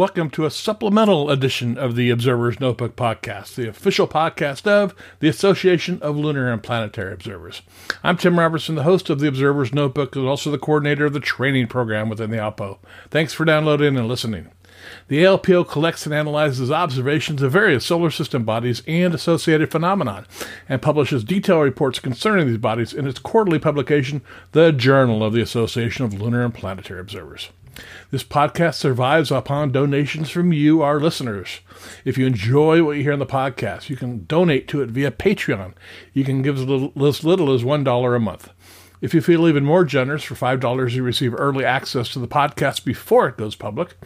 Welcome to a supplemental edition of the Observer's Notebook podcast, the official podcast of the Association of Lunar and Planetary Observers. I'm Tim Robertson, the host of the Observer's Notebook, and also the coordinator of the training program within the ALPO. Thanks for downloading and listening. The ALPO collects and analyzes observations of various solar system bodies and associated phenomena, and publishes detailed reports concerning these bodies in its quarterly publication, the Journal of the Association of Lunar and Planetary Observers. This podcast survives upon donations from you, our listeners. If you enjoy what you hear on the podcast, you can donate to it via Patreon. You can give as little as, little as $1 a month. If you feel even more generous, for $5, you receive early access to the podcast before it goes public.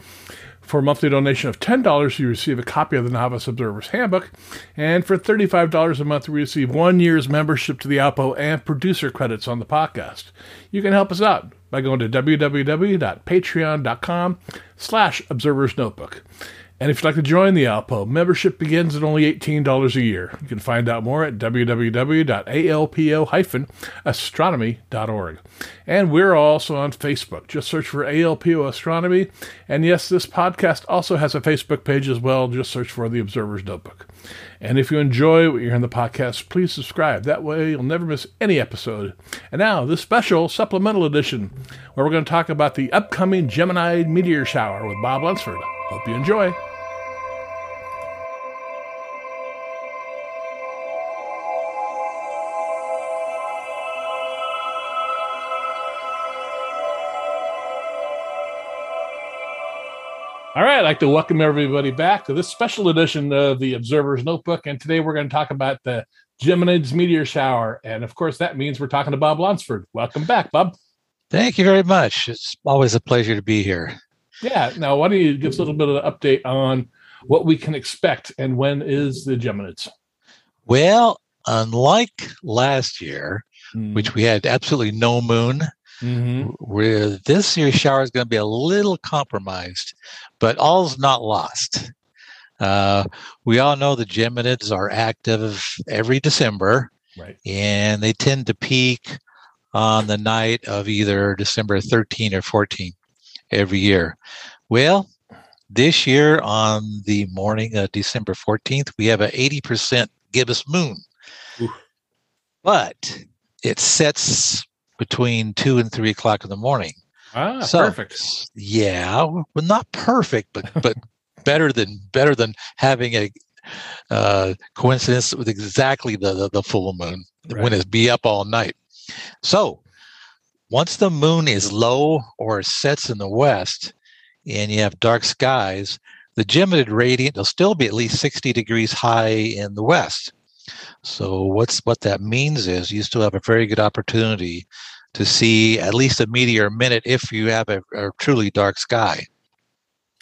For a monthly donation of $10, you receive a copy of the Novice Observer's Handbook. And for $35 a month, you receive one year's membership to the ALPO and producer credits on the podcast. You can help us out by going to www.patreon.com slash observers notebook. And if you'd like to join the ALPO, membership begins at only $18 a year. You can find out more at www.alpo-astronomy.org. And we're also on Facebook. Just search for ALPO Astronomy. And yes, this podcast also has a Facebook page as well. Just search for the Observer's Notebook. And if you enjoy what you hear in the podcast, please subscribe. That way you'll never miss any episode. And now, this special supplemental edition, where we're going to talk about the upcoming Gemini meteor shower with Bob Lunsford. Hope you enjoy. All right, I'd like to welcome everybody back to this special edition of the Observer's Notebook. And today we're going to talk about the Geminids meteor shower. And of course, that means we're talking to Bob Lunsford. Welcome back, Bob. Thank you very much. It's always a pleasure to be here. Yeah. Now, why don't you give us a little bit of an update on what we can expect and when is the Geminids? Well, unlike last year, Mm. which we had absolutely no moon, Mhm. where this year's shower is going to be a little compromised, but all's not lost. Uh, we all know the Geminids are active every December, Right. and they tend to peak on the night of either December 13 or 14 every year. Well, this year on the morning of December 14th, we have an 80% gibbous moon. Oof. But it sets between two and three o'clock in the morning. Ah, So, perfect. Yeah, well, not perfect, but but better than better than having a uh, coincidence with exactly the, the the full moon when it's be up all night. So once the moon is low or sets in the west, and you have dark skies, the Geminid radiant will still be at least sixty degrees high in the west. So what's what that means is you still have a very good opportunity to see at least a meteor a minute if you have a, a truly dark sky.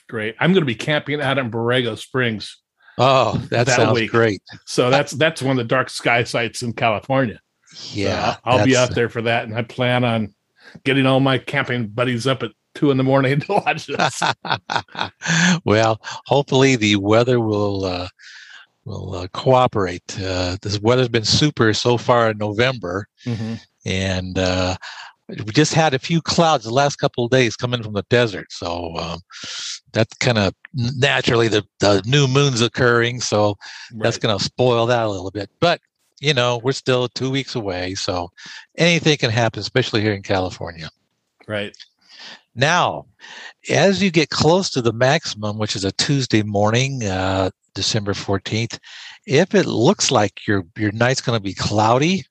Great. I'm going to be camping out in Borrego Springs. Oh, that, That sounds week. great. So that's that's one of the dark sky sites in California. So Yeah, I'll be out there for that, and I plan on getting all my camping buddies up at two in the morning to watch this. well, hopefully the weather will uh, will uh, cooperate. Uh, this weather's been super so far in November, Mhm. and uh, we just had a few clouds the last couple of days coming from the desert. So um, that's kind of naturally the, the new moon's occurring. So that's going to spoil that a little bit. But you know, we're still two weeks away, so anything can happen, especially here in California. right. Now, as you get close to the maximum, which is a Tuesday morning, uh, December 14th, if it looks like your your night's going to be cloudy,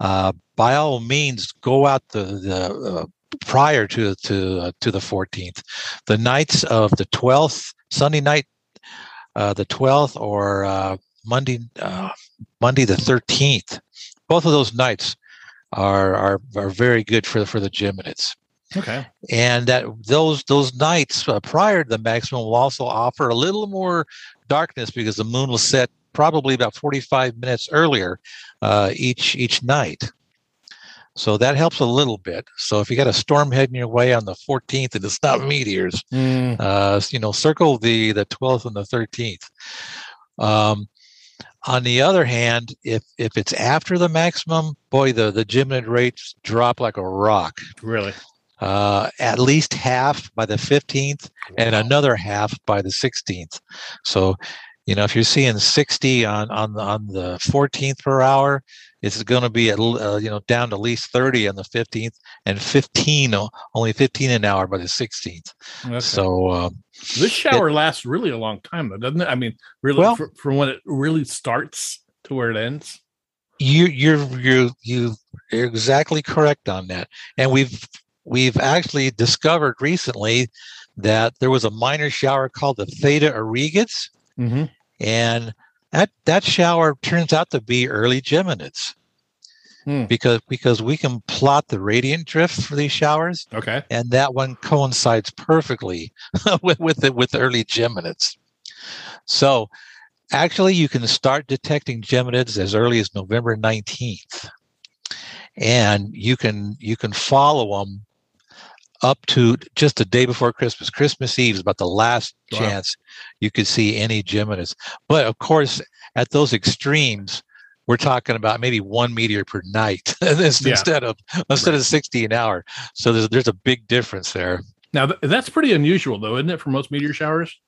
uh, by all means, go out the, the uh, prior to to uh, to the 14th. The nights of the 12th, Sunday night, uh, the 12th, or uh, Monday uh, Monday the 13th. Both of those nights are are are very good for the, for the Geminids. Okay. and that those those nights uh, prior to the maximum will also offer a little more darkness because the moon will set probably about 45 minutes earlier uh, each each night so that helps a little bit so if you got a storm heading your way on the 14th and it's not meteors Mm, uh, you know circle the the 12th and the 13th um, on the other hand if if it's after the maximum boy the the geminid rates drop like a rock really? uh, at least half by the 15th and another half by the 16th. So, you know, if you're seeing 60 on on the, on the 14th per hour, it's going to be at uh, you know down to at least 30 on the 15th and 15 only 15 an hour by the 16th. Okay. So, um, this shower lasts really a long time, though, doesn't it? I mean, really, Well- fr- from when it really starts to where it ends. you you're you you you're exactly correct on that and we've we've actually discovered recently that there was a minor shower called the theta Aurigids Mm-hmm. and that that shower turns out to be early geminids Hmm. because because we can plot the radiant drift for these showers Okay. and that one coincides perfectly with with the, with early geminids so actually you can start detecting geminids as early as november 19th and you can you can follow them up to just the day before christmas christmas eve is about the last Wow. chance you could see any geminids but of course at those extremes we're talking about maybe one meteor per night instead Yeah. of instead of 60 an hour so there's, there's a big difference there Now th- that's pretty unusual, though, isn't it, for most meteor showers?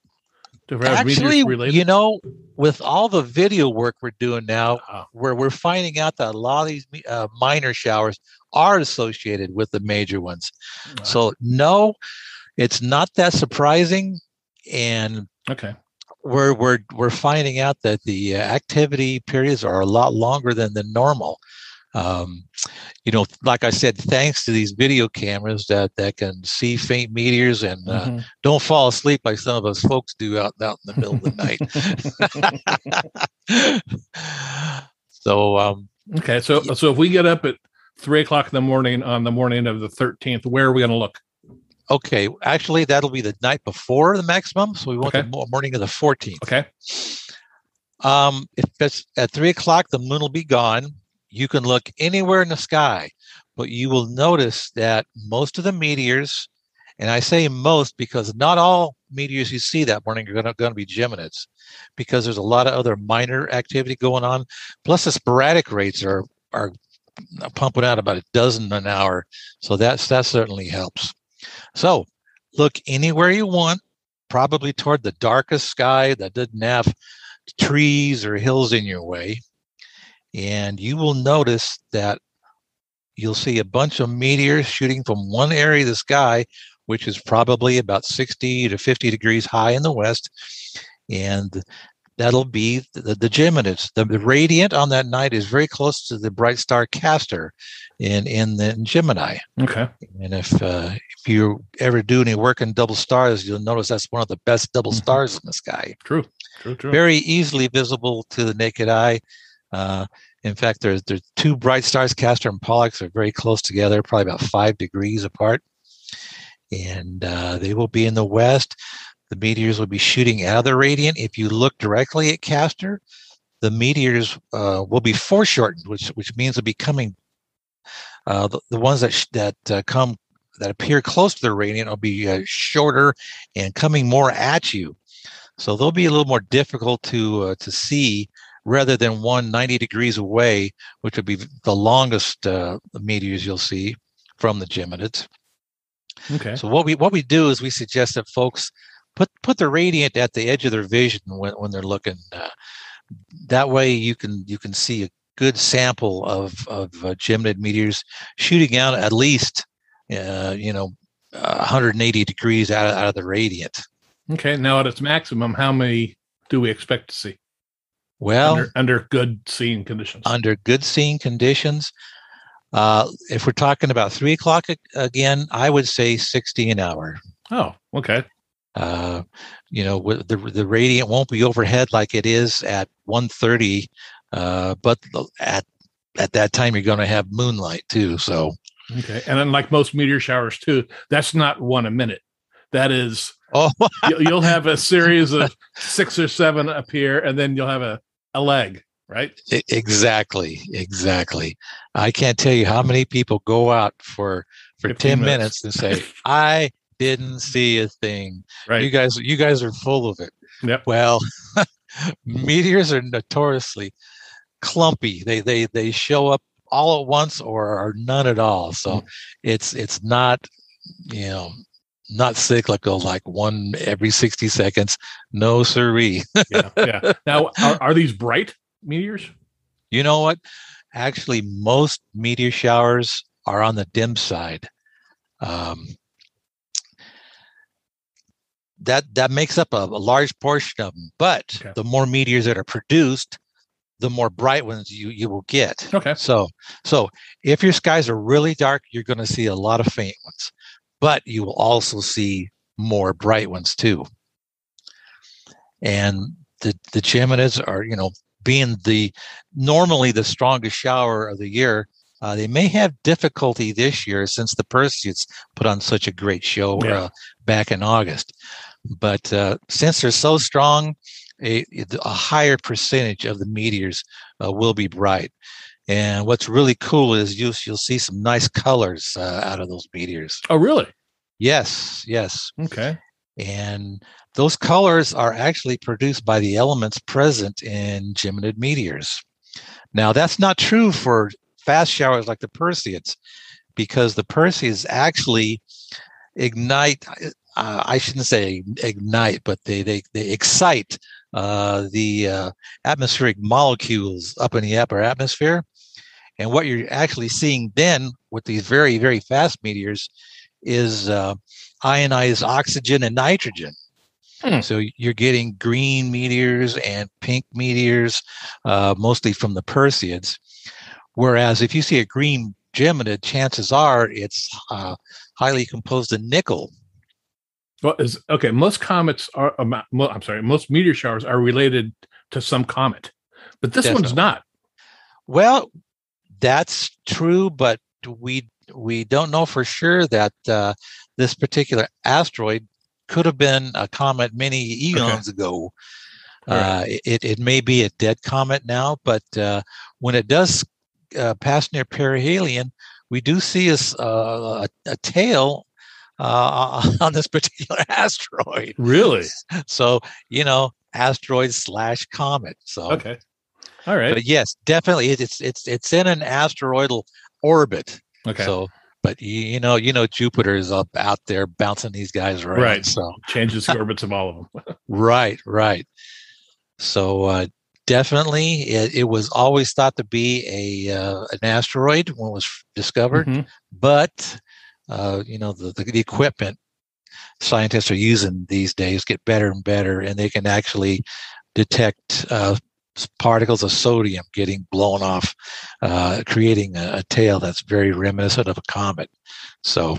Actually you know with all the video work we're doing now Oh, where we're finding out that a lot of these uh, minor showers are associated with the major ones so no it's not that surprising and okay. we're we're we're finding out that the uh, activity periods are a lot longer than the normal. Um, you know, like I said, thanks to these video cameras that that can see faint meteors and uh, Mhm. don't fall asleep like some of us folks do out out in the middle of the night. so um, Okay. So so if we get up at three o'clock in the morning on the morning of the thirteenth, where are we going to look? okay, actually that'll be the night before the maximum. So we want Okay. the mo- morning of the 14th. Okay. Um, if it's at three o'clock, the moon will be gone. You can look anywhere in the sky, but you will notice that most of the meteors, and I say most because not all meteors you see that morning are going to, be Geminids, because there's a lot of other minor activity going on. Plus, the sporadic rates are are pumping out about a dozen an hour, so that's that certainly helps. So, look anywhere you want, probably toward the darkest sky that doesn't have trees or hills in your way, and you will notice that you'll see a bunch of meteors shooting from one area of the sky, which is probably about 60 to 50 degrees high in the west, and that'll be the, the Geminids. The, the radiant on that night is very close to the bright star Castor in in the in Gemini. Okay. And if uh, if you ever do any work in double stars, you'll notice that's one of the best double Mhm. stars in the sky True. True. True. very easily visible to the naked eye. Uh, in fact, there's there's two bright stars, Castor and Pollux, are very close together, probably about five degrees apart, and uh, they will be in the west. The meteors will be shooting out of the radiant. If you look directly at Castor, the meteors uh, will be foreshortened, which which means they'll be coming. Uh, the, the ones that sh- that uh, come that appear close to the radiant will be shorter and coming more at you. So they'll be a little more difficult to to see rather than one 90 degrees away, which would be the longest uh, meteors you'll see from the Geminids. Okay. So what we what we do is we suggest that folks put put the radiant at the edge of their vision when, when they're looking. Uh, that way you can you can see a good sample of of uh, Geminid meteors shooting out at least uh, you know uh, 180 degrees out of, out of the radiant. Okay. Now at its maximum, how many do we expect to see Well, under, under good seeing conditions? under good seeing conditions. Uh, if we're talking about three o'clock again, I would say 60 an hour. oh, okay. Uh, you know, with the the radiant won't be overhead like it is at 1:30, uh, but at at that time you're going to have moonlight too. So Okay, and unlike most meteor showers too, that's not one a minute. That is, Oh, you'll, have a series of six or seven appear, and then you'll have a a leg, right? Exactly exactly i can't tell you how many people go out for for 10 minutes. minutes and say i didn't see a thing Right. you guys you guys are full of it Yep. well meteors are notoriously clumpy they they they show up all at once or, or none at all so Mm. it's it's not you know not cyclical like a like one every 60 seconds no siree yeah, yeah. Now, are, are these bright meteors? You know what? Actually, most meteor showers are on the dim side. Um, that that makes up a, a large portion of them. But Okay. the more meteors that are produced, the more bright ones you you will get. Okay. So so if your skies are really dark, you're going to see a lot of faint ones, but you will also see more bright ones too. And the the Geminids are you know being the normally the strongest shower of the year. Uh, they may have difficulty this year since the Perseids put on such a great show Yeah. uh, back in August. But uh, since they're so strong, a, a higher percentage of the meteors uh, will be bright. And what's really cool is you'll, you'll see some nice colors uh, out of those meteors. Oh, really? Yes, yes. Okay. And those colors are actually produced by the elements present in Geminid meteors. Now, that's not true for fast showers like the Perseids, because the Perseids actually ignite. Uh, I shouldn't say ignite, but they they they excite uh, the uh, atmospheric molecules up in the upper atmosphere. And what you're actually seeing then with these very very fast meteors is uh, ionized oxygen and nitrogen. Hmm. So you're getting green meteors and pink meteors, uh, mostly from the Perseids. Whereas if you see a green Geminid, chances are it's uh, highly composed of nickel. Well, is okay. Most comets are. Um, I'm sorry. Most meteor showers are related to some comet, but this one's not. Well, that's true, but we we don't know for sure that uh, this particular asteroid could have been a comet many eons ago. All right. Uh, it it may be a dead comet now, but uh, when it does uh, pass near perihelion, we do see a, uh, a, a tail uh, on this particular asteroid. Really? So you know, asteroid slash comet. So Okay. All right. but yes, definitely, it- it's it's it's in an asteroidal orbit. Okay. So, but you, you know, you know, Jupiter is up out there bouncing these guys around. Right. So, Changes the orbits of all of them. right, right. So, uh, definitely, it, it was always thought to be a uh, an asteroid when it was discovered, Mhm. but uh, you know, the, the the equipment scientists are using these days get better and better, and they can actually detect uh, particles of sodium getting blown off, uh, creating a, a tail that's very reminiscent of a comet. So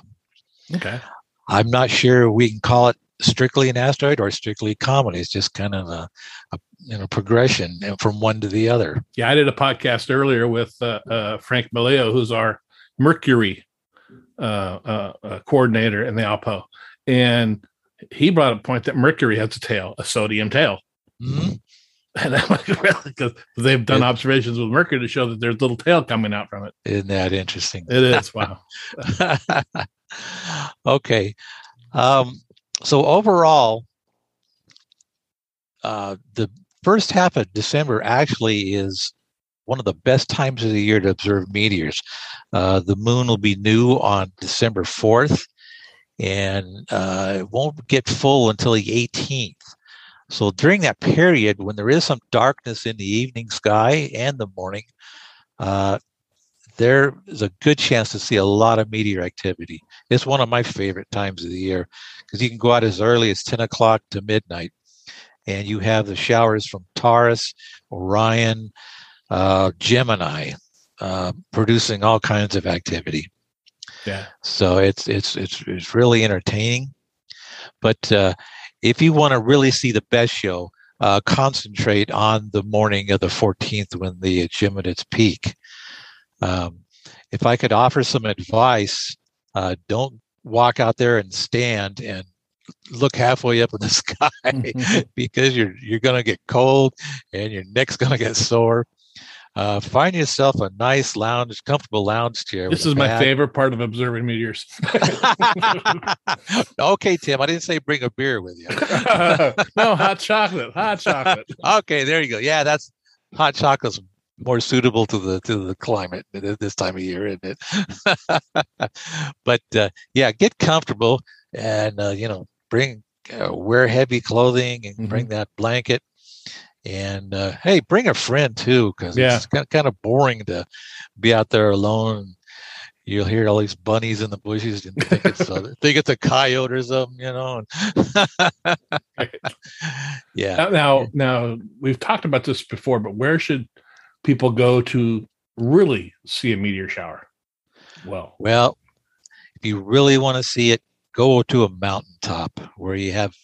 Okay. I'm not sure we can call it strictly an asteroid or strictly a comet. It's just kind of a, a you know progression from one to the other. Yeah, I did a podcast earlier with uh, uh, Frank Melillo, who's our Mercury uh, uh, uh, coordinator in the Alpo, and he brought up a point that Mercury has a tail, a sodium tail. Mhm. And I'm like, really? Because they've done It- observations with Mercury to show that there's little tail coming out from it. Isn't that interesting? It is wow. okay. Um, so overall, uh, the first half of December actually is one of the best times of the year to observe meteors. Uh, the moon will be new on December 4th, and uh, it won't get full until the 18th. So during that period, when there is some darkness in the evening sky and the morning, uh, there is a good chance to see a lot of meteor activity. It's one of my favorite times of the year because you can go out as early as 10 o'clock to midnight and you have the showers from Taurus, Orion, uh, Gemini, uh, producing all kinds of activity. Yeah. So it's it's it's it's really entertaining. But uh, if you want to really see the best show, uh, concentrate on the morning of the 14th when the Geminids peak. Um, if I could offer some advice, uh, don't walk out there and stand and look halfway up in the sky because you're you're going to get cold and your neck's going to get sore. Uh, find yourself a nice lounge, comfortable lounge chair. This is my favorite part of observing meteors. okay, Tim. I didn't say bring a beer with you. no, hot chocolate. Hot chocolate. okay, there you go. Yeah, that's hot chocolate's more suitable to the to the climate this time of year, isn't it? but uh, yeah, get comfortable and uh, you know bring uh, wear heavy clothing and mm-hmm. bring that blanket and uh, hey, bring a friend too, because yeah. it's kind of boring to be out there alone. You'll hear all these bunnies in the bushes and think it's uh, think it's a coyote or something, you know. yeah. Now, now, now, we've talked about this before, but where should people go to really see a meteor shower? Well, well, if you really want to see it, go to a mountaintop where you have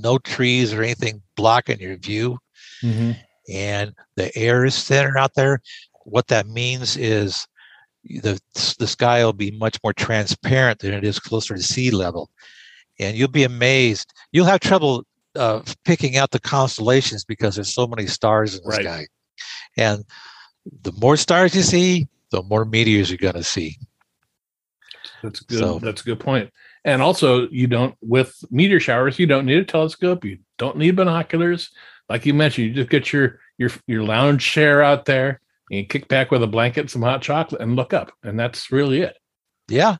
no trees or anything blocking your view mm-hmm. and the air is thinner out there. What that means is the the sky will be much more transparent than it is closer to sea level, and you'll be amazed. You'll have trouble uh, picking out the constellations because there's so many stars in the right. sky, and the more stars you see, the more meteors you're going to see. That's good. So, That's a good point. And also, you don't with meteor showers, you don't need a telescope. You don't need binoculars like you mentioned, you just get your your your lounge chair out there and kick back with a blanket, some hot chocolate, and look up, and that's really it. Yeah.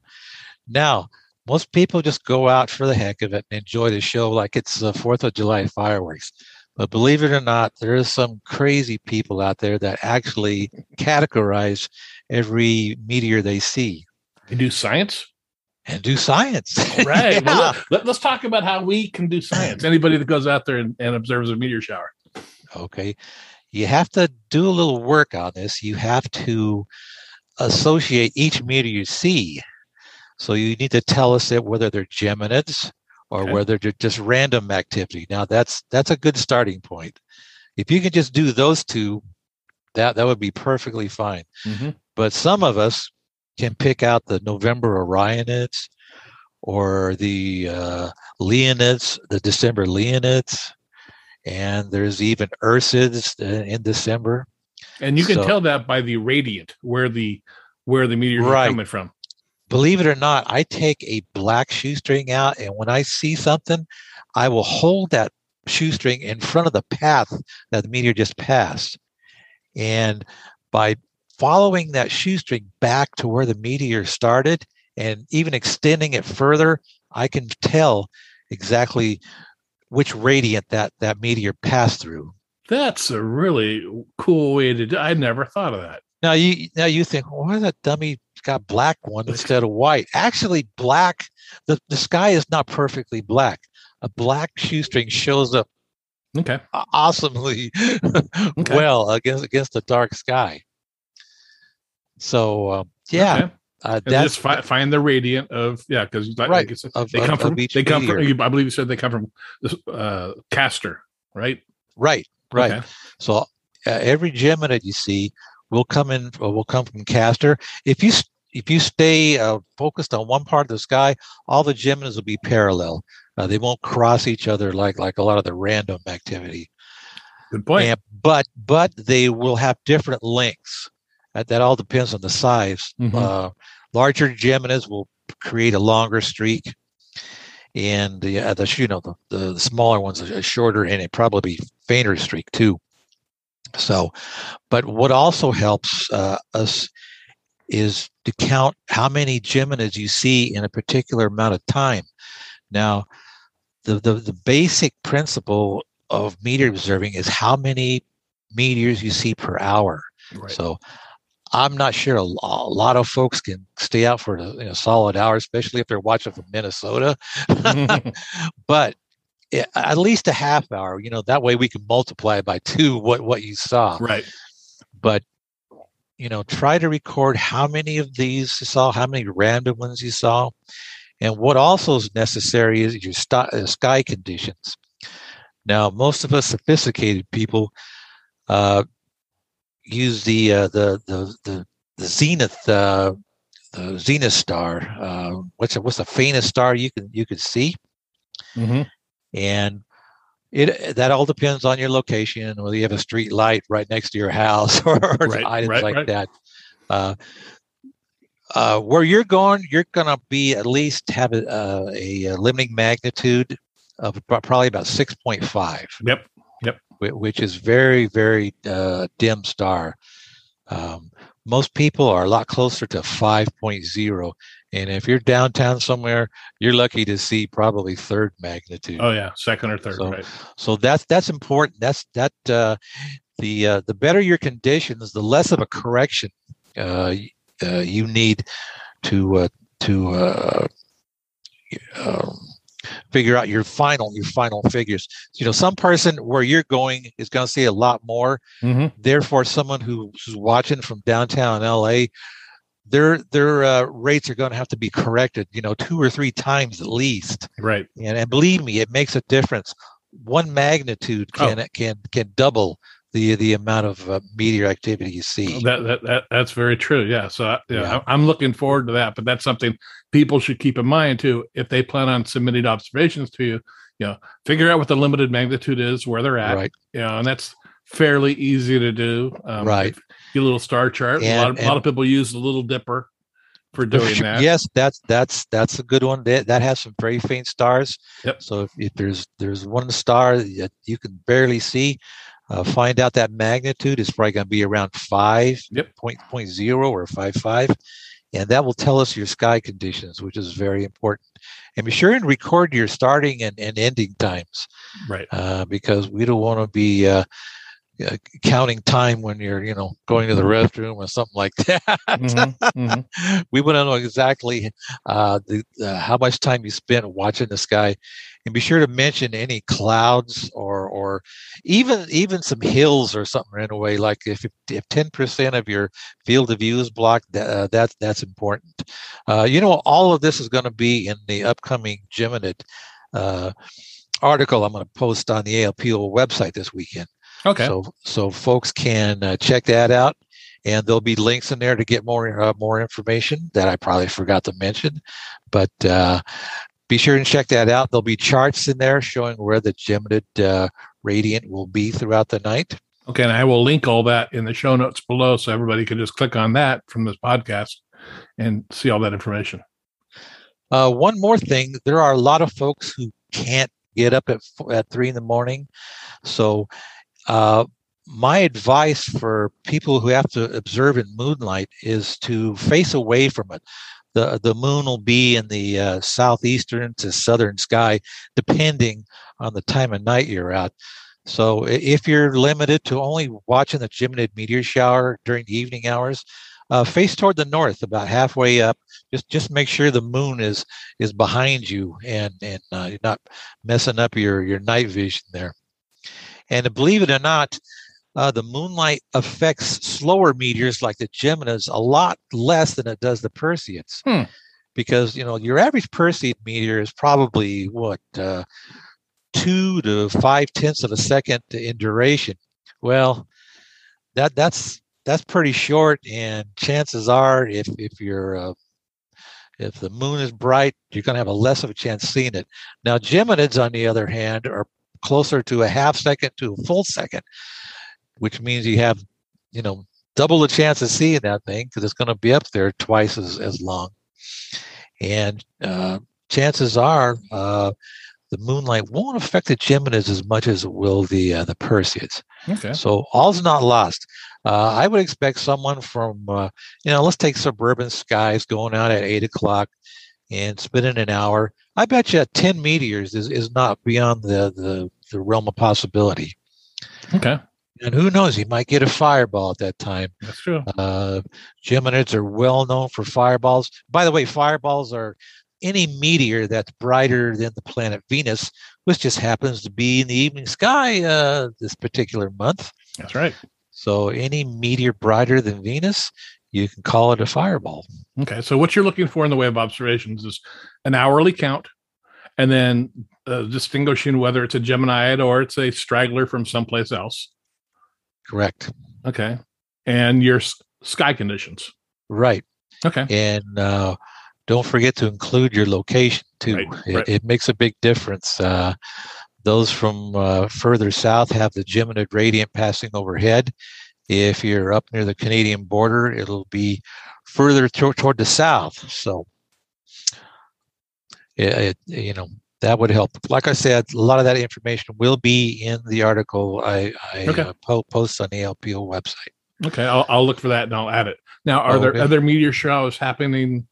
Now, most people just go out for the heck of it and enjoy the show like it's the Fourth of July fireworks. But believe it or not, there is some crazy people out there that actually categorize every meteor they see. They do science and do science. right. yeah. well, let, us talk about how we can do science. Anybody that goes out there and, and observes a meteor shower. Okay. You have to do a little work on this. You have to associate each meteor you see. So you need to tell us that whether they're geminids or okay. whether they're just random activity. Now that's that's a good starting point. If you can just do those two, that that would be perfectly fine. Mm-hmm. But some of us can pick out the November Orionids or the uh, Leonids, the December Leonids, and there's even Ursids in December. And you can so, tell that by the radiant where the where the meteors right. are coming from. Believe it or not, I take a black shoestring out, and when I see something, I will hold that shoestring in front of the path that the meteor just passed. And by following that shoestring back to where the meteor started and even extending it further, I can tell exactly which radiant that that meteor passed through. That's a really cool way to do. I never thought of that. Now you now you think, well, why that dummy got black one instead of white? Actually, black. The the sky is not perfectly black. A black shoestring shows up okay awesomely okay. well against against the dark sky. So um, yeah, okay. uh, that's just fi- find the radiant of yeah because like, right. Like said, of, they come of, from they come meteor. from I believe you said they come from uh, Castor, right? Right, right. Okay. So uh, every gem that you see will come in uh, will come from Castor. If you if you stay uh, focused on one part of the sky, all the Geminis will be parallel. Uh, they won't cross each other like like a lot of the random activity. Good point. And, but but they will have different lengths. That, that all depends on the size. Mm-hmm. Uh, larger Geminis will create a longer streak, and the, uh, the you know the, the, the smaller ones are shorter and it probably be fainter streak too. So, but what also helps uh, us is to count how many Geminis you see in a particular amount of time. Now, the, the, the basic principle of meteor observing is how many meteors you see per hour. Right. So I'm not sure a, lot of folks can stay out for a you know, solid hour, especially if they're watching from Minnesota. but at least a half hour, you know, that way we can multiply by two what what you saw. Right. But you know, try to record how many of these you saw, how many random ones you saw, and what also is necessary is your st- uh, sky conditions. Now, most of us sophisticated people uh, use the, uh, the, the the the zenith uh, the zenith star. Uh, what's the, what's the faintest star you can you can see? Mm-hmm. And it that all depends on your location, whether you have a street light right next to your house or, Right, items right, like right. that. Uh, uh, where you're going, you're going to be at least have a, uh, a limiting magnitude of probably about 6.5 Yep. Whi- which is very very uh, dim star. Um, most people are a lot closer to 5.0 and if you're downtown somewhere you're lucky to see probably third magnitude. Oh yeah, second or third, So- right? so that's that's important. That's that uh, the uh, the better your conditions the less of a correction uh, uh, you need to uh, to uh, um, figure out your final your final figures you know some person where you're going is going to see a lot more Mm-hmm. therefore someone who- who's watching from downtown la their their uh, rates are going to have to be corrected you know two or three times at least Right. and, and believe me it makes a difference one magnitude Oh. can can can double the the amount of uh, meteor activity you see That, that that that's very true. Yeah. So I- yeah, Yeah. I- I'm looking forward to that. But that's something people should keep in mind too. If they plan on submitting observations to you, you know, figure out what the limited magnitude is, where they're at. right You know, and that's fairly easy to do. Um, Right. a little star chart. a, lot of, And- a lot of people use the little dipper for doing that. Yes, that's that's that's a good one. That that has some very faint stars. Yep. So if, if there's there's one star that you can barely see, uh, find out that magnitude is probably going to be around five Yep. point point zero or five five, and that will tell us your sky conditions, which is very important. And be sure and record your starting and, and ending times Right. uh, because we don't want to be uh, uh, counting time when you're you know going to the restroom or something like that. Mhm, mhm. we want to know exactly uh, the, uh, how much time you spent watching the sky, and be sure to mention any clouds or or even even some hills or something in a way. Like if if ten percent of your field of view is blocked, that, uh, that's that's important. Uh, you know, all of this is going to be in the upcoming Geminid uh, article I'm going to post on the ALPO website this weekend. Okay. So so folks can uh, check that out, and there'll be links in there to get more uh, more information that I probably forgot to mention, but uh, be sure and check that out. There'll be charts in there showing where the Geminid uh, radiant will be throughout the night. Okay, and I will link all that in the show notes below, so everybody can just click on that from this podcast and see all that information. Uh, one more thing: there are a lot of folks who can't get up at at three in the morning, so uh, my advice for people who have to observe in moonlight is to face away from it. The The moon will be in the uh, southeastern to southern sky, depending on the time of night you're out. So if you're limited to only watching the Geminid meteor shower during the evening hours, uh, face toward the north, about halfway up. Just just make sure the moon is is behind you and and uh, you're not messing up your your night vision there. And believe it or not, uh, the moonlight affects slower meteors like the Geminis a lot less than it does the Perseids. Hmm. Because you know your average Perseid meteor is probably what uh, two to five tenths of a second in duration. Well, that that's that's pretty short, and chances are, if if you're uh, if the moon is bright, you're going to have a less of a chance seeing it. Now, Geminids, on the other hand, are closer to a half second to a full second, which means you have, you know, double the chance of seeing that thing because it's going to be up there twice as, as long. And uh, chances are uh, the moonlight won't affect the Geminids as much as it will the uh, the Perseids. Okay. So all's not lost. Uh, I would expect someone from, uh, you know, let's take suburban skies going out at eight o'clock and spending an hour. I bet you 10 meteors is, is not beyond the, the, the realm of possibility. Okay. And who knows, He might get a fireball at that time. That's true. Uh, Geminids are well known for fireballs. By the way, fireballs are any meteor that's brighter than the planet Venus, which just happens to be in the evening sky uh, this particular month. That's right. So any meteor brighter than Venus, you can call it a fireball. Okay. So what you're looking for in the way of observations is an hourly count, and then uh, distinguishing whether it's a Gemini or it's a straggler from someplace else. Correct. Okay. And your s- sky conditions. Right. Okay. And uh, don't forget to include your location too. Right, it, right. it makes a big difference. Uh, those from uh, further south have the Geminid radiant passing overhead. If you're up near the Canadian border, it'll be further to- toward the south. So, it, it, you know, that would help. Like I said, a lot of that information will be in the article I, I Okay. uh, po- post on the ALPO website. Okay, I'll, I'll look for that and I'll add it. Now, are there Okay. other meteor showers happening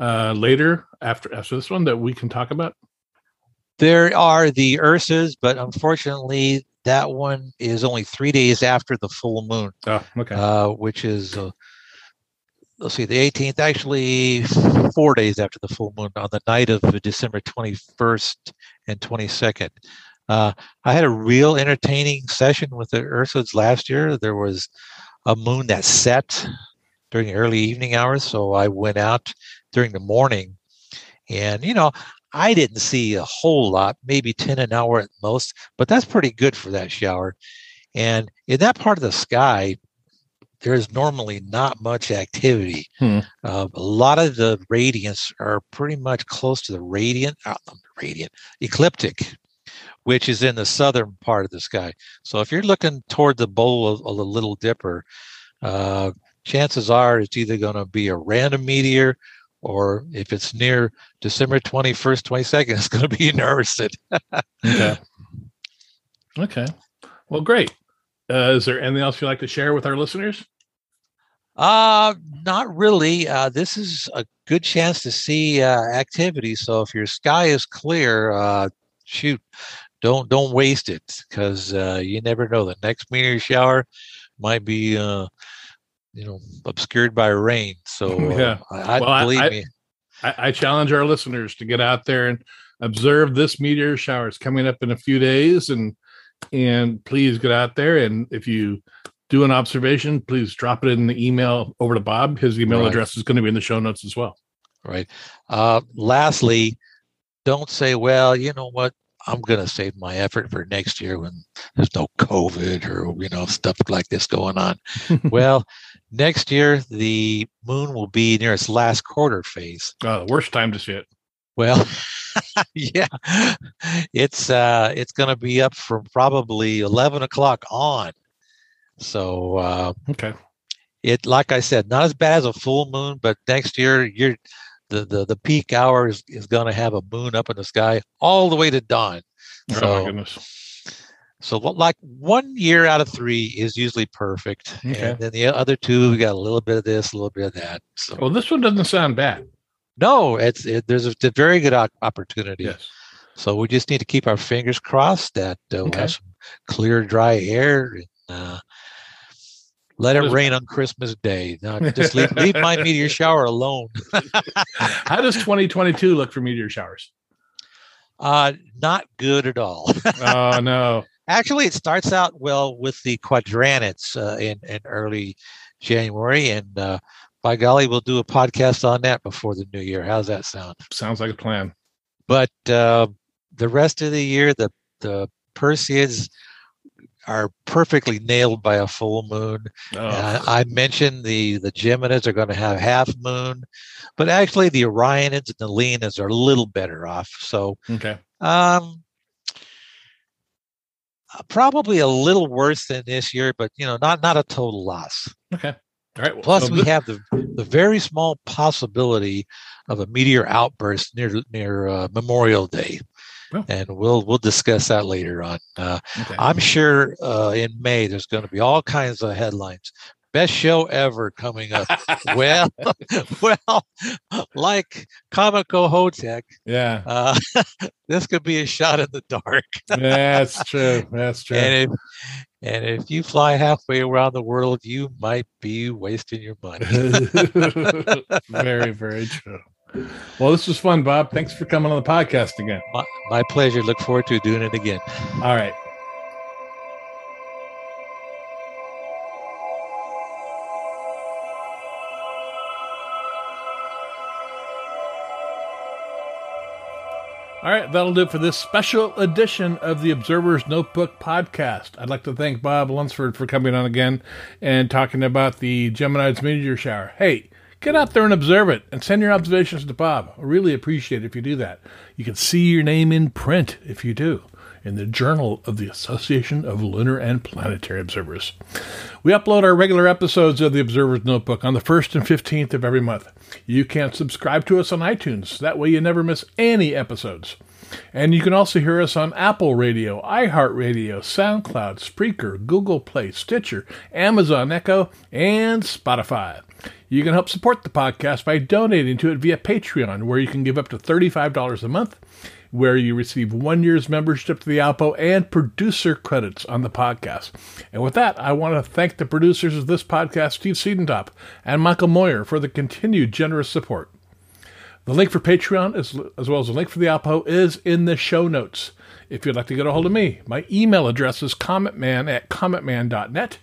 uh, later after after this one that we can talk about? There are the Ursids, but unfortunately, that one is only three days after the full moon, Oh, okay. uh, which is, uh, let's see, the 18th, actually four days after the full moon on the night of December 21st and 22nd. Uh, I had a real entertaining session with the Ursids last year. There was a moon that set during the early evening hours, so I went out during the morning, and you know, I didn't see a whole lot, maybe 10 an hour at most, but that's pretty good for that shower. And in that part of the sky, there's normally not much activity. Hmm. Uh, a lot of the radiants are pretty much close to the radiant, uh, radiant, ecliptic, which is in the southern part of the sky. So if you're looking toward the bowl of, of the Little Dipper, uh, chances are it's either going to be a random meteor or if it's near December 21st, 22nd, it's going to be an Ursid. Okay. Okay. Well, great. Uh, is there anything else you'd like to share with our listeners? Uh, not really. Uh, this is a good chance to see uh, activity. So if your sky is clear, uh, shoot, don't don't waste it because uh, you never know. The next meteor shower might be, uh, you know, obscured by rain. So uh, Yeah. I, I Well, believe I- me. I, I challenge our listeners to get out there and observe this meteor shower. It's coming up in a few days, and and please get out there. And if you do an observation, please drop it in the email over to Bob. His email Right. address is going to be in the show notes as well. Right. Uh, lastly, don't say, well, you know what? I'm going to save my effort for next year when there's no COVID or, you know, stuff like this going on. well, next year, the moon will be near its last quarter phase. Oh, the worst time to see it. Well, yeah, it's uh, it's going to be up from probably 11 o'clock on. So uh, Okay. it like I said, not as bad as a full moon, but next year you're the the, the peak hour is, is going to have a moon up in the sky all the way to dawn. oh my So goodness. so like one year out of three is usually perfect, Okay. and then the other two we got a little bit of this, a little bit of that. So Well, this one doesn't sound bad. no, it's it, there's a, a very good opportunity. Yes. So we just need to keep our fingers crossed that uh, we'll have some clear, dry air. And, uh, let it rain on Christmas Day. No, just leave, leave my meteor shower alone. How does 2022 look for meteor showers? Uh, not good at all. Oh no. Actually, it starts out well with the Quadrantids uh, in, in early January. And uh, by golly, we'll do a podcast on that before the new year. How's that sound? Sounds like a plan. But uh, the rest of the year, the, the Perseids are perfectly nailed by a full moon. Oh, Uh, I mentioned the the Geminis are going to have half moon, but actually the Orionids and the Leonids are a little better off. So okay. um, uh, probably a little worse than this year, but you know, not not a total loss. Okay. All right. well, Plus, so we have the the very small possibility of a meteor outburst near near uh, Memorial Day, Oh. and we'll we'll discuss that later on. Uh, okay. I'm sure uh, in May there's going to be all kinds of headlines. Best show ever coming up. well, well, like Comet Kohoutek, yeah. uh, this could be a shot in the dark. That's true. That's true. And if and if you fly halfway around the world, you might be wasting your money. very, very true. Well, this was fun, Bob. Thanks for coming on the podcast again. my, my pleasure. Look forward to doing it again. All right. All right, that'll do it for this special edition of the Observer's Notebook podcast. I'd like to thank Bob Lunsford for coming on again and talking about the Gemini's meteor shower. Hey, Get out there and observe it and send your observations to Bob. I really appreciate it if you do that. You can see your name in print if you do in the Journal of the Association of Lunar and Planetary Observers. We upload our regular episodes of the Observer's Notebook on the 1st and 15th of every month. You can subscribe to us on iTunes. That way you never miss any episodes. And you can also hear us on Apple Radio, iHeartRadio, SoundCloud, Spreaker, Google Play, Stitcher, Amazon Echo, and Spotify. You can help support the podcast by donating to it via Patreon, where you can give up to $35 a month where you receive one year's membership to the Alpo and producer credits on the podcast. And with that, I want to thank the producers of this podcast, Steve Siedentop and Michael Moyer, for the continued generous support. The link for Patreon, as, as well as the link for the Alpo, is in the show notes. If you'd like to get a hold of me, my email address is cometman at cometman.net,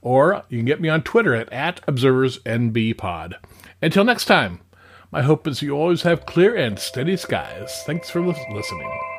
or you can get me on Twitter at, at observersnbpod. Until next time, my hope is you always have clear and steady skies. Thanks for listening.